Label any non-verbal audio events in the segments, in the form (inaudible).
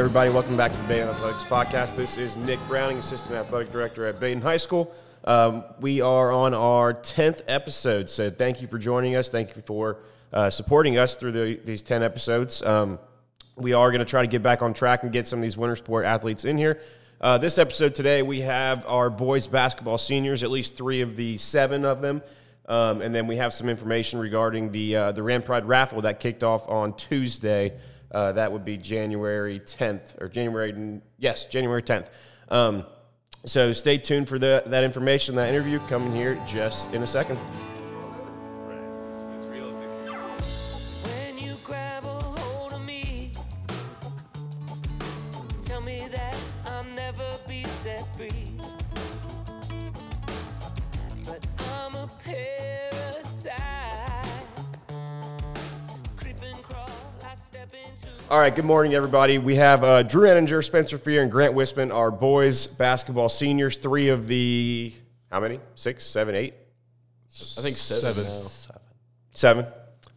Everybody. Welcome back to the Badin Athletics Podcast. This is Nick Browning, Assistant Athletic Director at Badin High School. Um, we are on our 10th episode, so thank you for joining us. Thank you for uh, supporting us through the, these 10 episodes. Um, we are going to try to get back on track and get some of these winter sport athletes in here. Uh, this episode today, we have our boys basketball seniors, at least three of the seven of them. Um, and then we have some information regarding the, uh, the Ram Pride raffle that kicked off on Tuesday. Uh, that would be January 10th, or January, yes, January 10th. Um, so stay tuned for the, that information, that interview coming here just in a second. All right, good morning, everybody. We have uh, Drew Enginger, Spencer Fiehrer, and Grant Wissman, our boys basketball seniors. Three of the, how many? Six, seven, eight? I think seven. Seven. now. Seven.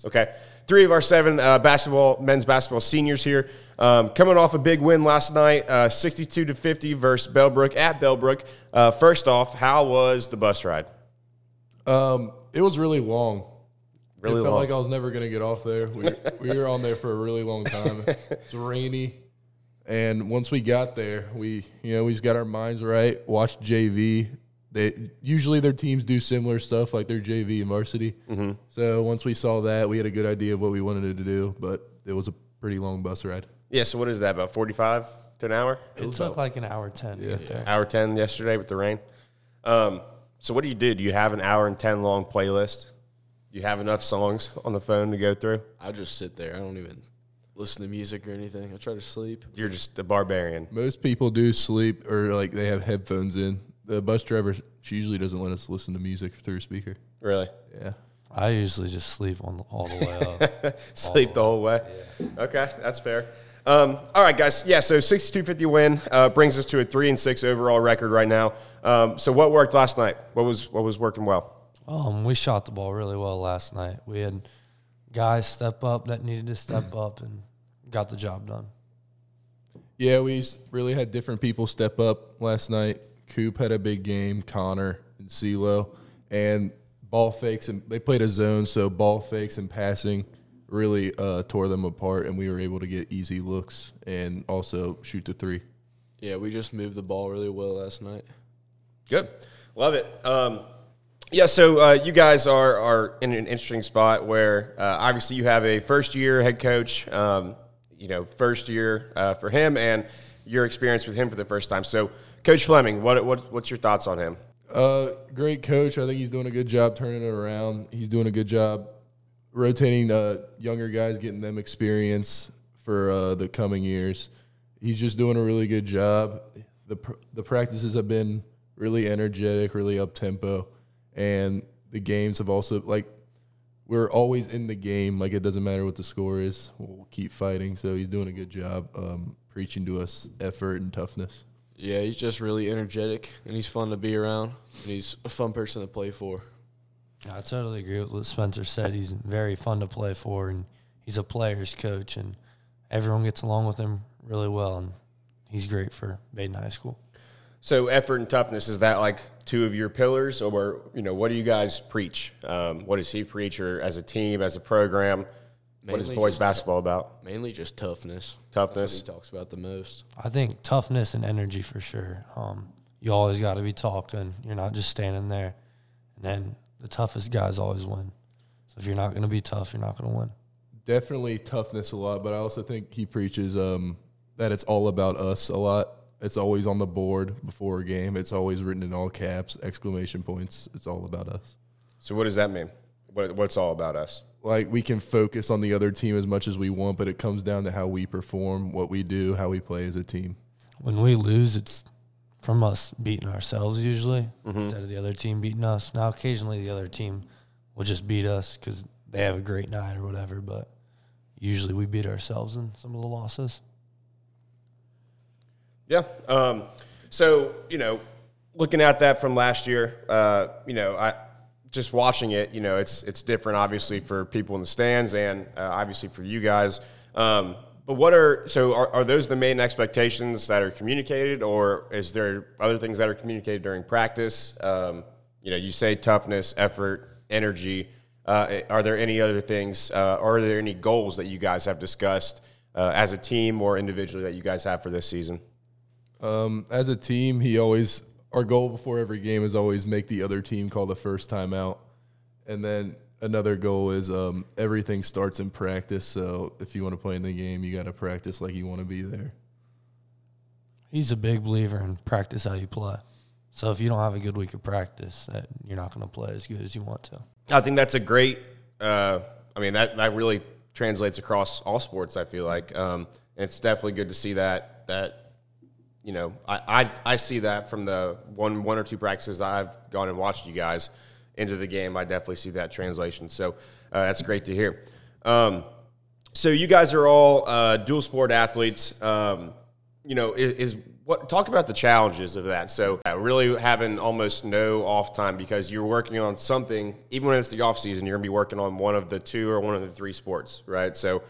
Okay. Three of our seven uh, basketball men's basketball seniors here, um, coming off a big win last night, uh, sixty-two to fifty versus Bellbrook at Bellbrook. Uh, first off, how was the bus ride? Um, it was really long. Really it felt long. like I was never going to get off there. We, (laughs) we were on there for a really long time. It's rainy, and once we got there, we you know we just got our minds right. Watched JV. They usually their teams do similar stuff like their JV and varsity. Mm-hmm. So once we saw that, we had a good idea of what we wanted to do. But it was a pretty long bus ride. yeah. So what is that? About forty-five to an hour? It took like an hour 10 Yeah. get there. Hour ten yesterday with the rain. Um, so what do you do? Do you have an hour and ten long playlist? You have enough songs on the phone to go through? I just sit there. I don't even listen to music or anything. I try to sleep. You're just a barbarian. Most people do sleep or like they have headphones in. The bus driver she usually doesn't let us listen to music through a speaker. Really? Yeah. I usually just sleep on the, all the way up. (laughs) Sleep the whole way. Okay, that's fair. Um, all right, guys. Yeah, so 62-50 win uh, brings us to a three and six overall record right now. Um, so what worked last night? What was what was working well? Um, we shot the ball really well last night. We had guys step up that needed to step up and got the job done. Yeah, we really had different people step up last night. Coop had a big game, Connor and CeeLo, and ball fakes and they played a zone, so ball fakes and passing really uh, tore them apart, and we were able to get easy looks and also shoot the three. Yeah, we just moved the ball really well last night. Good, love it. Um, yeah, so uh, you guys are are in an interesting spot where uh, obviously you have a first year head coach. Um, you know, first year uh, for him, and your experience with him for the first time. So, Coach Fleming, what, what what's your thoughts on him? Uh, great coach. I think he's doing a good job turning it around. He's doing a good job rotating uh, younger guys, getting them experience for uh, the coming years. He's just doing a really good job. the pr- The practices have been really energetic, really up tempo, and the games have also like we're always in the game. Like it doesn't matter what the score is, we'll keep fighting. So he's doing a good job um, preaching to us effort and toughness. Yeah, he's just really energetic and he's fun to be around and he's a fun person to play for. I totally agree with what Spencer said. He's very fun to play for, and he's a player's coach, and everyone gets along with him really well, and he's great for Badin High School. So effort and toughness is that like two of your pillars, or you know what do you guys preach? Um, what does he preach, or as a team, as a program? what is boys just basketball about? Mainly just toughness. Toughness. That's what he talks about the most. I think toughness and energy for sure. Um, you always got to be talking. You're not just standing there. And then the toughest guys always win. So if you're not going to be tough, you're not going to win. definitely toughness a lot, but I also think he preaches um, that it's all about us a lot. It's always on the board before a game. It's always written in all caps, exclamation points. It's all about us. So what does that mean? What, what's all about us? Like we can focus on the other team as much as we want, but it comes down to how we perform, what we do, how we play as a team. When we lose, it's from us beating ourselves usually mm-hmm. instead of the other team beating us. Now, occasionally the other team will just beat us because they have a great night or whatever, but usually we beat ourselves in some of the losses. Yeah. Um, so you know, looking at that from last year, uh, you know, I just watching it. You know, it's it's different, obviously, for people in the stands, and uh, obviously for you guys. Um, but what are so are, are those the main expectations that are communicated, or is there other things that are communicated during practice? Um, you know, you say toughness, effort, energy. Uh, are there any other things, uh, are there any goals that you guys have discussed uh, as a team or individually that you guys have for this season? Um, as a team, he always our goal before every game is always make the other team call the first time out, and then another goal is um, everything starts in practice. So if you want to play in the game, you got to practice like you want to be there. He's a big believer in practice how you play. So if you don't have a good week of practice, that you're not going to play as good as you want to. I think that's a great. Uh, I mean, that that really translates across all sports. I feel like um, and it's definitely good to see that that you know I, I I see that from the one one or two practices I've gone and watched you guys into the game. I definitely see that translation. So uh, that's great to hear. Um, so you guys are all uh, dual sport athletes. Um, you know, is, is what talk about the challenges of that. So uh, really having almost no off time because you're working on something. Even when it's the off season, you're gonna be working on one of the two or one of the three sports, right? So.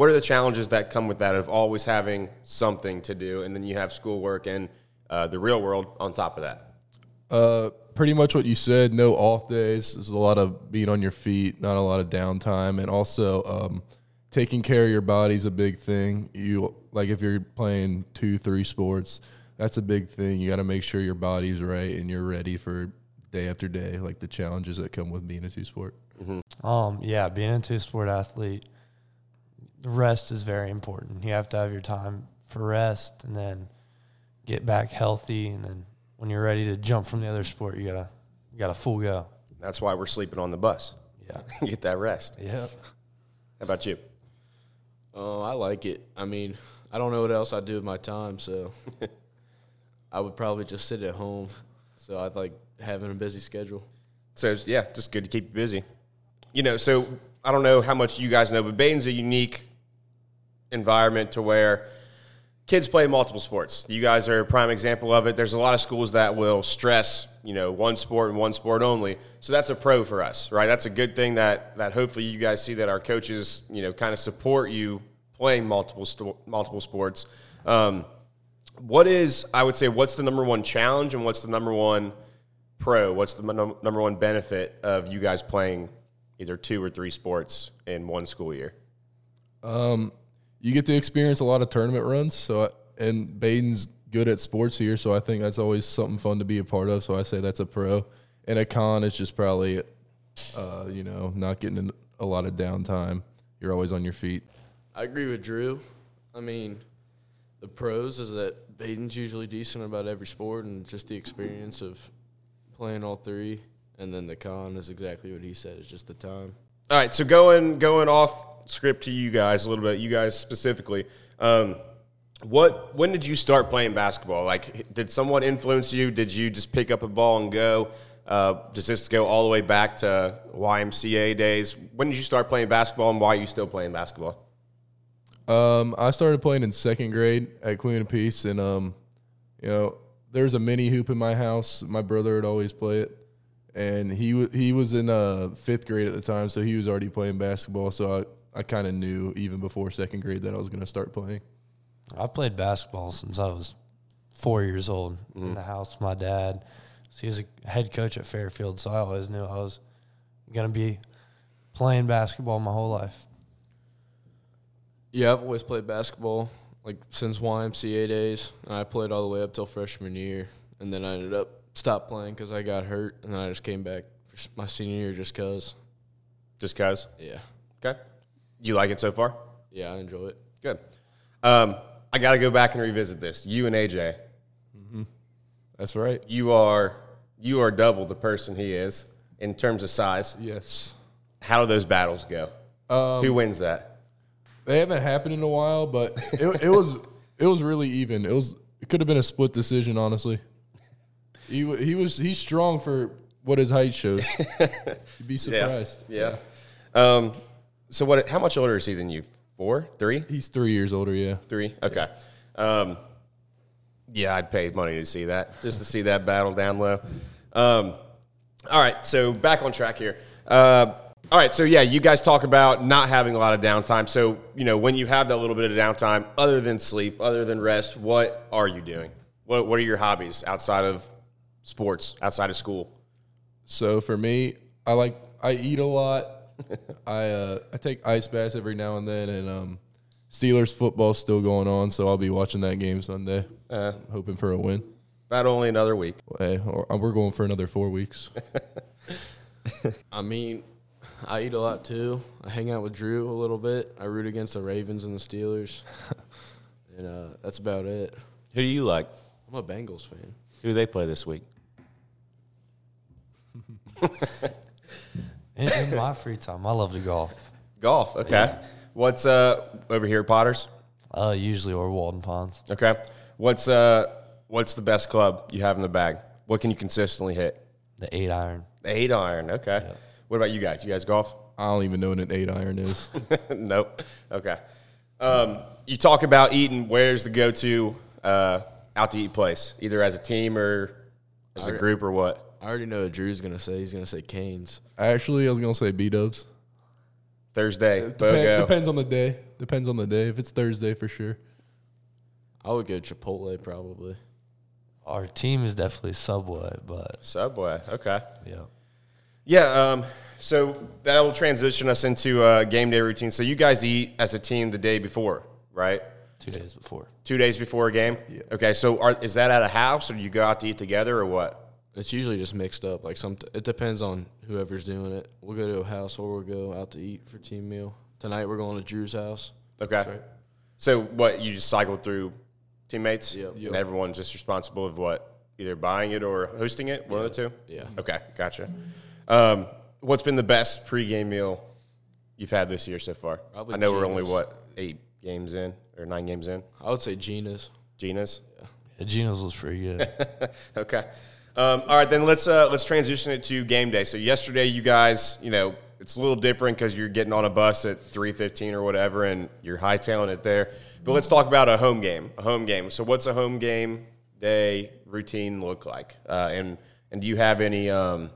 What are the challenges that come with that of always having something to do, and then you have schoolwork and uh, the real world on top of that? Uh, pretty much what you said. No off days. There's a lot of being on your feet, not a lot of downtime, and also um, taking care of your body is a big thing. You like if you're playing two, three sports, that's a big thing. You got to make sure your body's right and you're ready for day after day, like the challenges that come with being a two sport. Um, yeah, being a two sport athlete, the rest is very important. You have to have your time for rest and then get back healthy and then when you're ready to jump from the other sport, you gotta you gotta full go. That's why we're sleeping on the bus. Yeah. (laughs) Get that rest. Yeah. How about you? Oh, I like it. I mean, I don't know what else I'd do with my time, so (laughs) I would probably just sit at home. So I'd like having a busy schedule. So yeah, just good to keep you busy. You know, so I don't know how much you guys know, but Badin's a unique environment to where kids play multiple sports. You guys are a prime example of it. There's a lot of schools that will stress, you know, one sport and one sport only. So that's a pro for us, right? That's a good thing that that hopefully you guys see that our coaches, you know, kind of support you playing multiple sto- multiple sports. Um, what is I would say what's the number one challenge and what's the number one pro? What's the num- number one benefit of you guys playing either two or three sports in one school year? You get to experience a lot of tournament runs. So, I, and Badin's good at sports here, so I think that's always something fun to be a part of. So I say that's a pro. And a con is just probably, uh, you know, not getting a lot of downtime. You're always on your feet. I agree with Drew. I mean, the pros is that Badin's usually decent about every sport and just the experience of playing all three. And then the con is exactly what he said. It's just the time. All right, so going going off script to you guys a little bit, you guys specifically. Um, what when did you start playing basketball? Like, did someone influence you? Did you just pick up a ball and go? Uh, does this go all the way back to YMCA days? When did you start playing basketball, and why are you still playing basketball? Um, I started playing in second grade at Queen of Peace, and um, you know, there's a mini hoop in my house. My brother would always play it, and he wa he was in uh, fifth grade at the time, so he was already playing basketball. So I, I kind of knew even before second grade that I was going to start playing. I played basketball since I was four years old in the house with my dad. So he was a head coach at Fairfield, so I always knew I was gonna be playing basketball my whole life. Yeah, I've always played basketball like since YMCA days. And I played all the way up till freshman year, and then I ended up stopped playing because I got hurt, and then I just came back for my senior year just cause. Just cause? Yeah, Okay. You like it so far? yeah, I enjoy it. Good. Um, I got to go back and revisit this. You and AJ, That's right. you are you are double the person he is in terms of size. Yes. How do those battles go? Who wins that? They haven't happened in a while, but it, it was it was really even. It was it could have been a split decision, honestly. He he was he's strong for what his height shows. (laughs) You'd be surprised. Yeah. Um, so what? How much older is he than you? Four, three, He's three years older. Yeah. three. Okay. Um, yeah, I'd pay money to see that, just to see that battle down low. Um, all right, so back on track here. Uh, All right, so yeah, you guys talk about not having a lot of downtime. So, you know, when you have that little bit of downtime, other than sleep, other than rest, what are you doing? What, what are your hobbies outside of sports, outside of school? So for me, I like I eat a lot. (laughs) I uh, I take ice baths every now and then, and um, Steelers football's still going on, so I'll be watching that game Sunday, Uh, hoping for a win. about only another week. Hey, or, we're going for another four weeks. (laughs) I mean, I eat a lot too. I hang out with Drew a little bit. I root against the Ravens and the Steelers, (laughs) and uh, that's about it. Who do you like? I'm a Bengals fan. Who do they play this week? (laughs) In, in my free time, I love to golf. Golf. Okay. What's uh over here, Potters? Uh, usually or Walden Ponds. Okay. What's uh what's the best club you have in the bag? What can you consistently hit? The eight iron. The eight iron. Okay. What about you guys? You guys golf? I don't even know what an eight iron is. (laughs) nope. Okay. Um, you talk about eating. Where's the go-to uh, out to eat place? Either as a team or as a group or what? I already know what Drew's gonna say. He's gonna say Canes. Actually, I was gonna say B Dubs. Thursday. Dep- Bogo. depends on the day. Depends on the day. If it's Thursday, for sure. I would go Chipotle probably. Our team is definitely Subway, but Subway. Okay. yeah. Yeah. Um, so that will transition us into uh, game day routine. So you guys eat as a team the day before, right? Two days before. Two days before a game. Yeah. Okay. So are, is that at a house, or do you go out to eat together, or what? It's usually just mixed up. Like some, it depends on whoever's doing it. We'll go to a house or we'll go out to eat for team meal. Tonight we're going to Drew's house. Okay. So what you just cycle through teammates, Yep. and everyone's just responsible of what either buying it or hosting it. One of the two. Yeah. Okay, gotcha. Um, what's been the best pregame meal you've had this year so far? Probably I know we're only what eight games in or nine games in. I would say Gina's. Gina's. Yeah, Geno's was pretty good. (laughs) Okay. Um, all right, then let's uh, let's transition it to game day. So yesterday, you guys, you know, it's a little different because you're getting on a bus at three fifteen or whatever, and you're hightailing it there. But let's talk about a home game. A home game. So what's a home game day routine look like? Uh, and and do you have any um,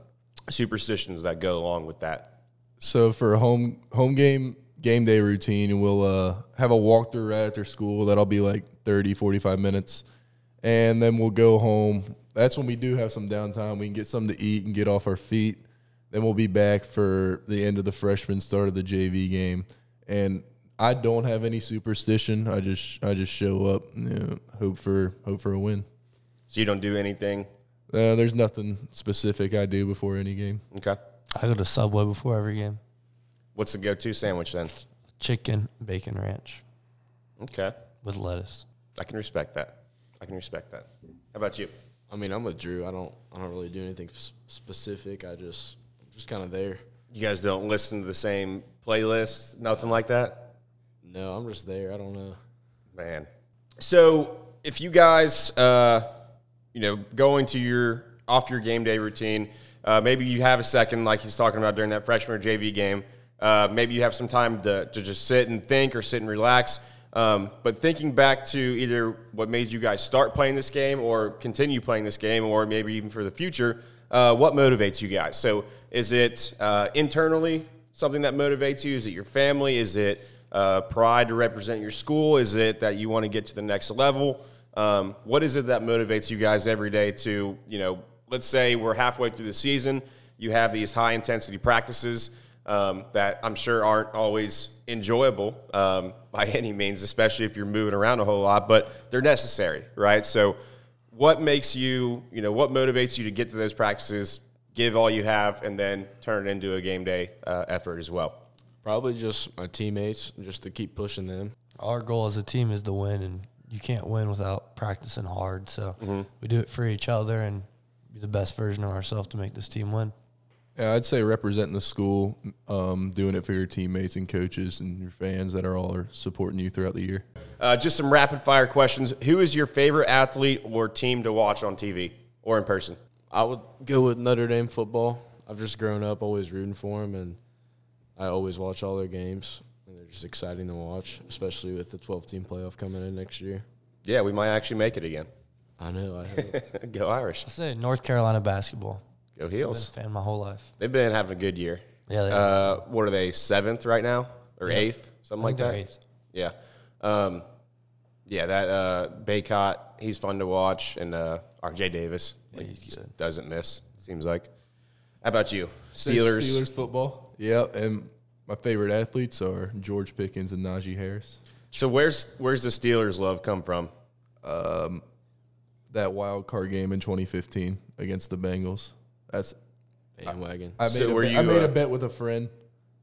superstitions that go along with that? So for a home home game game day routine, and we'll uh, have a walkthrough right after school. That'll be like 30, 45 minutes. And then we'll go home. That's when we do have some downtime. We can get something to eat and get off our feet. Then we'll be back for the end of the freshman, start of the JV game. And I don't have any superstition. I just I just show up, you know, hope for hope for a win. So you don't do anything. Uh, there's nothing specific I do before any game. Okay. I go to Subway before every game. What's the go-to sandwich then? Chicken, bacon ranch Okay. with lettuce. I can respect that. I can respect that. How about you? I mean, I'm with Drew. I don't. I don't really do anything s- specific. I just, I'm just kind of there. You guys don't listen to the same playlist, nothing like that? No, I'm just there. I don't know. Man. So if you guys, uh, you know, going to your off your game day routine, uh, maybe you have a second, like he's talking about during that freshman or JV game. Uh, maybe you have some time to, to just sit and think or sit and relax. Um, but thinking back to either what made you guys start playing this game or continue playing this game, or maybe even for the future, uh, what motivates you guys? So is it uh, internally something that motivates you? Is it your family? Is it uh, pride to represent your school? Is it that you want to get to the next level? Um, what is it that motivates you guys every day to, you know, let's say we're halfway through the season, you have these high intensity practices um, that I'm sure aren't always enjoyable um, (laughs) by any means, especially if you're moving around a whole lot, but they're necessary, right? So, what makes you, you know, what motivates you to get to those practices, give all you have, and then turn it into a game day uh, effort as well? Probably just my teammates, just to keep pushing them. Our goal as a team is to win, and you can't win without practicing hard. So we do it for each other and be the best version of ourselves to make this team win. Yeah, I'd say representing the school, um, doing it for your teammates and coaches and your fans that are all are supporting you throughout the year. Uh, just some rapid fire questions. Who is your favorite athlete or team to watch on TV or in person? I would go with Notre Dame football. I've just grown up always rooting for them, and I always watch all their games. And they're just exciting to watch, especially with the 12 team playoff coming in next year. Yeah, we might actually make it again. I know. I (laughs) hope. Go Irish. I say North Carolina basketball. Go I've been a Heels. fan my whole life. They've been having a good year. Yeah, they- Uh, what are they? Seventh right now or Yeah. eighth, something I like that. eighth. Yeah. Um, yeah, that uh, Bacot, he's fun to watch, and uh, RJ Davis like, he's just doesn't miss. Seems like. How about you? Say Steelers. Steelers football. Yeah, and my favorite athletes are George Pickens and Najee Harris. So where's where's the Steelers love come from? That wild card game in 2015 against the Bengals. That's Bandwagon. I made, So a, were bet, you, I made uh, a bet with a friend.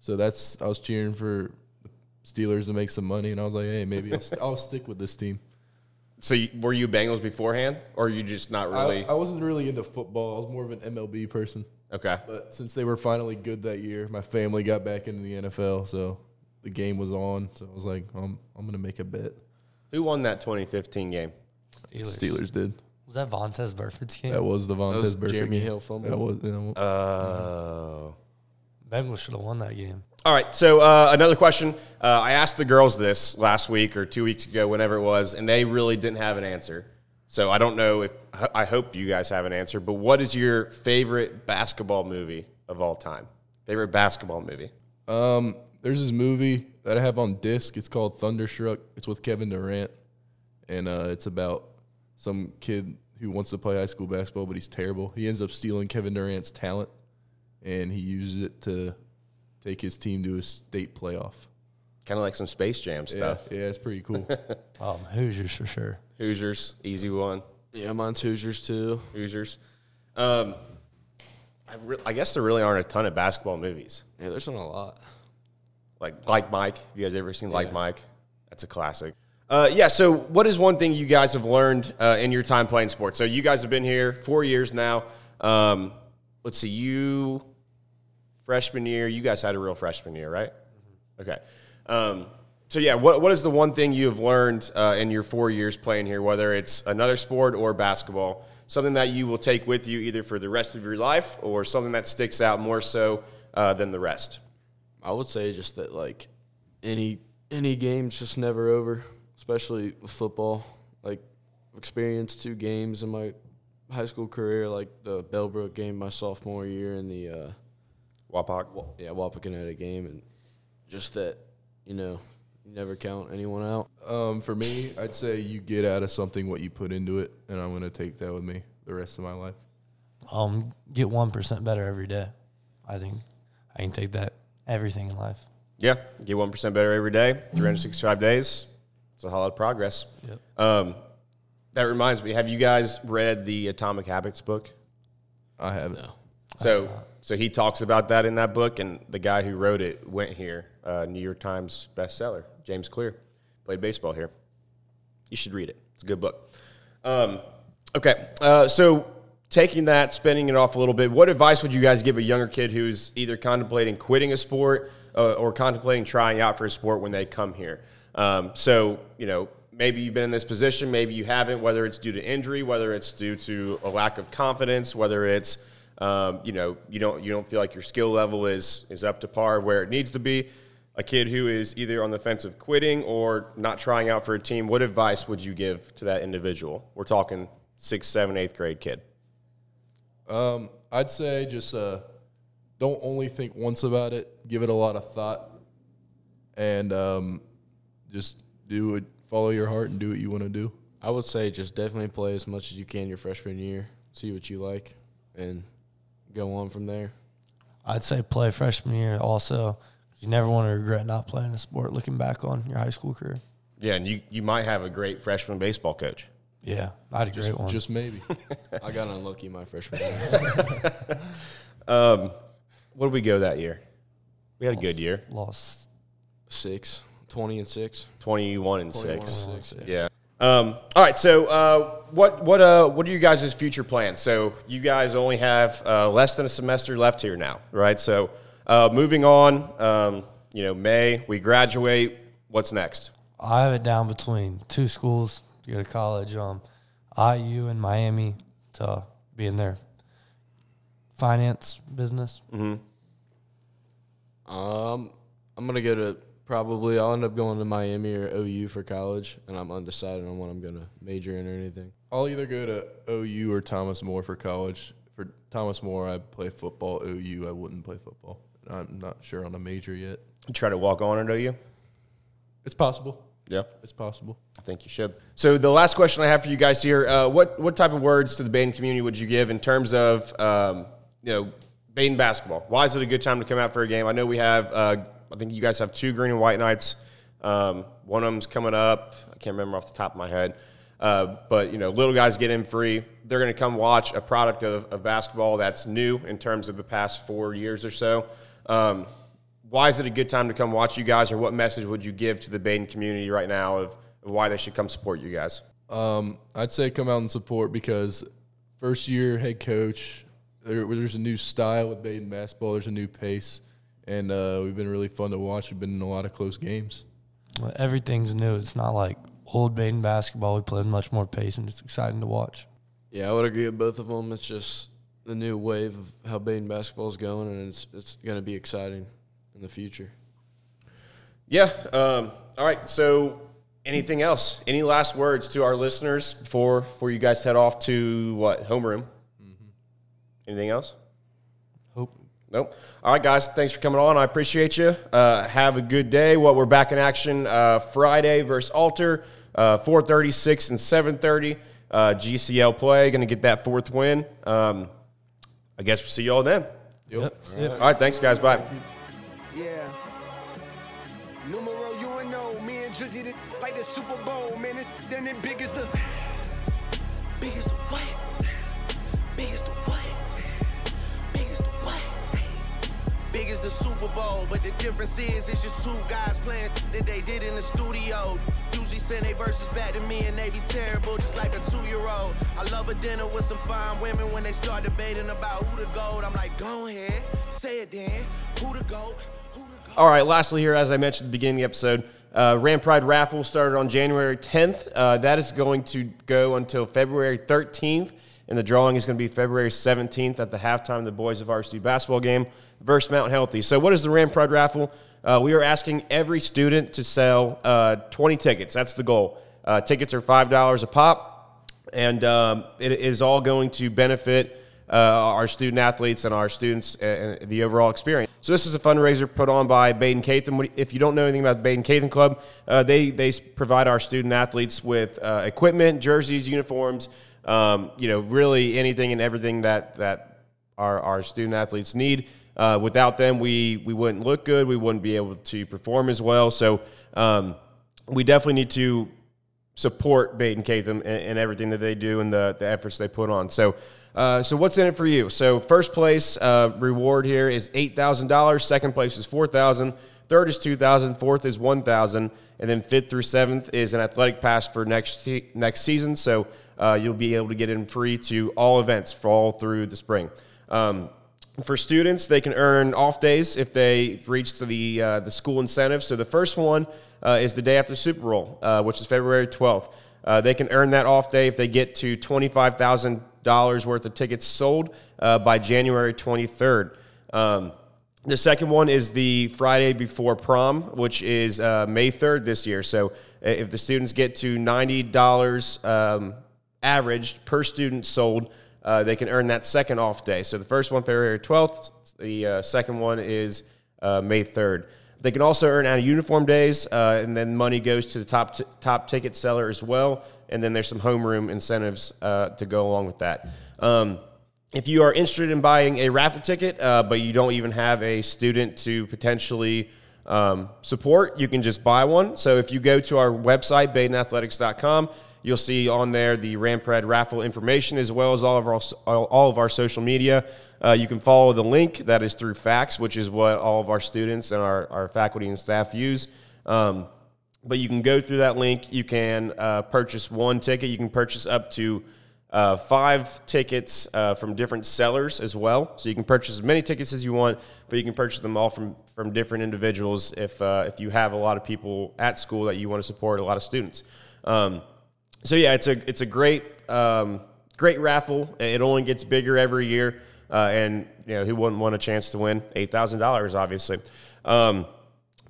So that's I was cheering for the Steelers to make some money, and I was like, hey, maybe I'll, st- I'll stick with this team. So you, were you Bengals beforehand, or you just not really? I, I wasn't really into football. I was more of an MLB person. okay. But since they were finally good that year, my family got back into the NFL, so the game was on. So I was like, I'm I'm gonna make a bet. Who won that 2015 game? Steelers. Steelers did. Was that Vontaze Burfict's game? That was the Vontaze was Burfict Jeremy game. Hill fumble. That was. You know, Oh. Bengals should have won that game. All right. So uh, another question. Uh, I asked the girls this last week or two weeks ago, whenever it was, and they really didn't have an answer. So I don't know if I hope you guys have an answer. But what is your favorite basketball movie of all time? Favorite basketball movie? Um, there's this movie that I have on disc. It's called Thunderstruck. It's with Kevin Durant, and uh, it's about some kid who wants to play high school basketball, but he's terrible. He ends up stealing Kevin Durant's talent, and he uses it to take his team to a state playoff. Kind of like some Space Jam stuff. Yeah, yeah, it's pretty cool. (laughs) Um, Hoosiers for sure. Hoosiers, easy one. Yeah, mine's Hoosiers too. Hoosiers. Um, I, re- I guess there really aren't a ton of basketball movies. Yeah, there's not a lot. Like like Mike. Have you guys ever seen Like Yeah. Mike? That's a classic. Uh, yeah. So, what is one thing you guys have learned uh, in your time playing sports? So, you guys have been here four years now. Um, let's see. You freshman year. You guys had a real freshman year, right? Okay. Um, so, yeah. What what is the one thing you have learned uh, in your four years playing here, whether it's another sport or basketball? Something that you will take with you either for the rest of your life or something that sticks out more so uh, than the rest. I would say just that like any any game's just never over, especially with football. Like I've experienced two games in my high school career, like the Bellbrook game my sophomore year and the uh, Wapak. yeah Wapakoneta game, and just that you know you never count anyone out. um, for me, I'd say you get out of something what you put into it, and I'm gonna take that with me the rest of my life. Um, get one percent better every day. I think I can take that everything in life. Yeah, get one percent better every day, 365 days. It's a whole lot of progress. Yep. Um, that reminds me, have you guys read the Atomic Habits book? I have No. So, so he talks about that in that book, and the guy who wrote it went here, uh, New York Times bestseller, James Clear, played baseball here. You should read it. It's a good book. Um, okay, uh, so taking that, spinning it off a little bit, what advice would you guys give a younger kid who's either contemplating quitting a sport uh, or contemplating trying out for a sport when they come here? Um, so, you know, maybe you've been in this position, maybe you haven't, whether it's due to injury, whether it's due to a lack of confidence, whether it's um, you know you don't you don't feel like your skill level is is up to par where it needs to be. A kid who is either on the fence of quitting or not trying out for a team, what advice would you give to that individual? We're talking sixth, seventh, eighth grade kid. Um, I'd say just uh, don't only think once about it. Give it a lot of thought, and um, just do it. Follow your heart and do what you want to do. I would say just definitely play as much as you can your freshman year, see what you like, and go on from there. I'd say play freshman year also. You never want to regret not playing a sport. Looking back on your high school career. Yeah, and you, you might have a great freshman baseball coach. Yeah, I had a great one. Just maybe. (laughs) I got unlucky my freshman year. (laughs) Um, what did we go that year? We had a good year, Lost. Six. 20 and six. twenty-one and 21 six. and six. Yeah. Um, all right. So, uh, what what uh, what are you guys' future plans? So, you guys only have uh, less than a semester left here now, right? So, uh, moving on. Um, you know, May we graduate. What's next? I have it down between two schools to go to college. Um, IU and Miami to be in their finance business. Hmm. Um, I'm gonna go to probably. I'll end up going to Miami or OU for college, and I'm undecided on what I'm gonna major in or anything. I'll either go to OU or Thomas More for college. For Thomas More, I play football. OU, I wouldn't play football. I'm not sure on a major yet. You try to walk on it, do you? It's possible. Yeah. It's possible. I think you should. So the last question I have for you guys here: uh, what what type of words to the Badin community would you give in terms of um, you know Badin basketball? Why is it a good time to come out for a game? I know we have. Uh, I think you guys have two green and white nights. Um, one of them's coming up. I can't remember off the top of my head. Uh, but you know, little guys get in free. They're going to come watch a product of, of basketball that's new in terms of the past four years or so. Um, why is it a good time to come watch you guys, or what message would you give to the Badin community right now of, of why they should come support you guys? Um, I'd say come out and support because first year head coach, there, there's a new style with Badin basketball. There's a new pace, and uh, we've been really fun to watch. We've been in a lot of close games. Well, Everything's new. It's not like old Badin basketball. We play with much more pace, and it's exciting to watch. Yeah, I would agree with both of them. It's just the new wave of how Badin basketball is going, and it's it's going to be exciting in the future. Yeah. Um, all right. So, anything else? Any last words to our listeners before before you guys head off to what homeroom? Anything else? Nope. All right, guys. Thanks for coming on. I appreciate you. Uh, have a good day. What we're back in action uh, Friday versus Alter, uh, four thirty, six and seven thirty. Uh, GCL play. Going to get that fourth win. Um, I guess we'll see you all then. Yep. All right. Thanks, guys. Bye. The difference is it's just two guys playing that they did in the studio. Usually send they verses back to me and they be terrible, just like a two-year-old. I love a dinner with some fine women when they start debating about who the gold. I'm like, go ahead, say it then. Who the gold? Who the gold? All right, lastly, here, as I mentioned at the beginning of the episode, uh, Ram Pride raffle started on January 10th. Uh, that is going to go until February 13th, and the drawing is going to be February 17th at the halftime of the boys of varsity basketball game versus Mount Healthy. So, what is the Ram Pride raffle? Uh, we are asking every student to sell uh, 20 tickets. That's the goal. Uh, tickets are $5 a pop, and um, it is all going to benefit uh, our student athletes and our students and and the overall experience. So this is a fundraiser put on by Badin Catham. If you don't know anything about the Badin Catham Club, uh, they they provide our student athletes with uh, equipment, jerseys, uniforms, um, you know, really anything and everything that that our our student athletes need. Uh, without them, we we wouldn't look good. We wouldn't be able to perform as well. So um, we definitely need to support Badin Catham and, and everything that they do and the, the efforts they put on. So, uh, so what's in it for you? So, first place uh, reward here is eight thousand dollars. Second place is four thousand. Third is two thousand. Fourth is one thousand. And then fifth through seventh is an athletic pass for next next season. So uh, you'll be able to get in free to all events fall through the spring. Um, for students, they can earn off days if they reach the uh, the school incentive. So the first one uh, is the day after Super Bowl, uh, which is February 12th. Uh, they can earn that off day if they get to twenty-five thousand dollars worth of tickets sold uh, by January 23rd. Um, the second one is the Friday before prom, which is uh, May 3rd this year. So if the students get to $90 um, averaged per student sold, uh, they can earn that second off day. So the first one, February 12th. The uh, second one is uh, May 3rd. They can also earn out of uniform days, uh, and then money goes to the top t- top ticket seller as well. And then there's some homeroom incentives uh, to go along with that. Um, if you are interested in buying a raffle ticket, uh, but you don't even have a student to potentially um, support, you can just buy one. So if you go to our website, BadinAthletics.com, you'll see on there the Ram Pride raffle information as well as all of our all of our social media. Uh, you can follow the link that is through FACTS, which is what all of our students and our, our faculty and staff use. Um, but you can go through that link. You can uh, purchase one ticket. You can purchase up to uh, five tickets uh, from different sellers as well. So you can purchase as many tickets as you want, but you can purchase them all from from different individuals if uh, if you have a lot of people at school that you want to support, a lot of students. Um, so yeah, it's a it's a great um, great raffle. It only gets bigger every year, uh, and you know who wouldn't want a chance to win eight thousand dollars? Obviously. Um,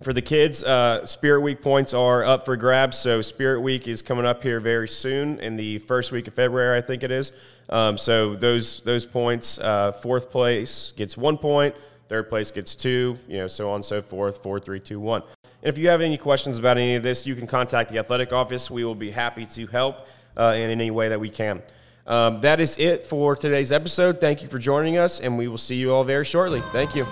for the kids, uh, Spirit Week points are up for grabs. So Spirit Week is coming up here very soon in the first week of February, I think it is. Um, so those those points, uh, fourth place gets one point, Third place gets two, you know, so on and so forth. Four, three, two, one. And if you have any questions about any of this, you can contact the athletic office. We will be happy to help uh, in any way that we can. Um, that is it for today's episode. Thank you for joining us, and we will see you all very shortly. Thank you.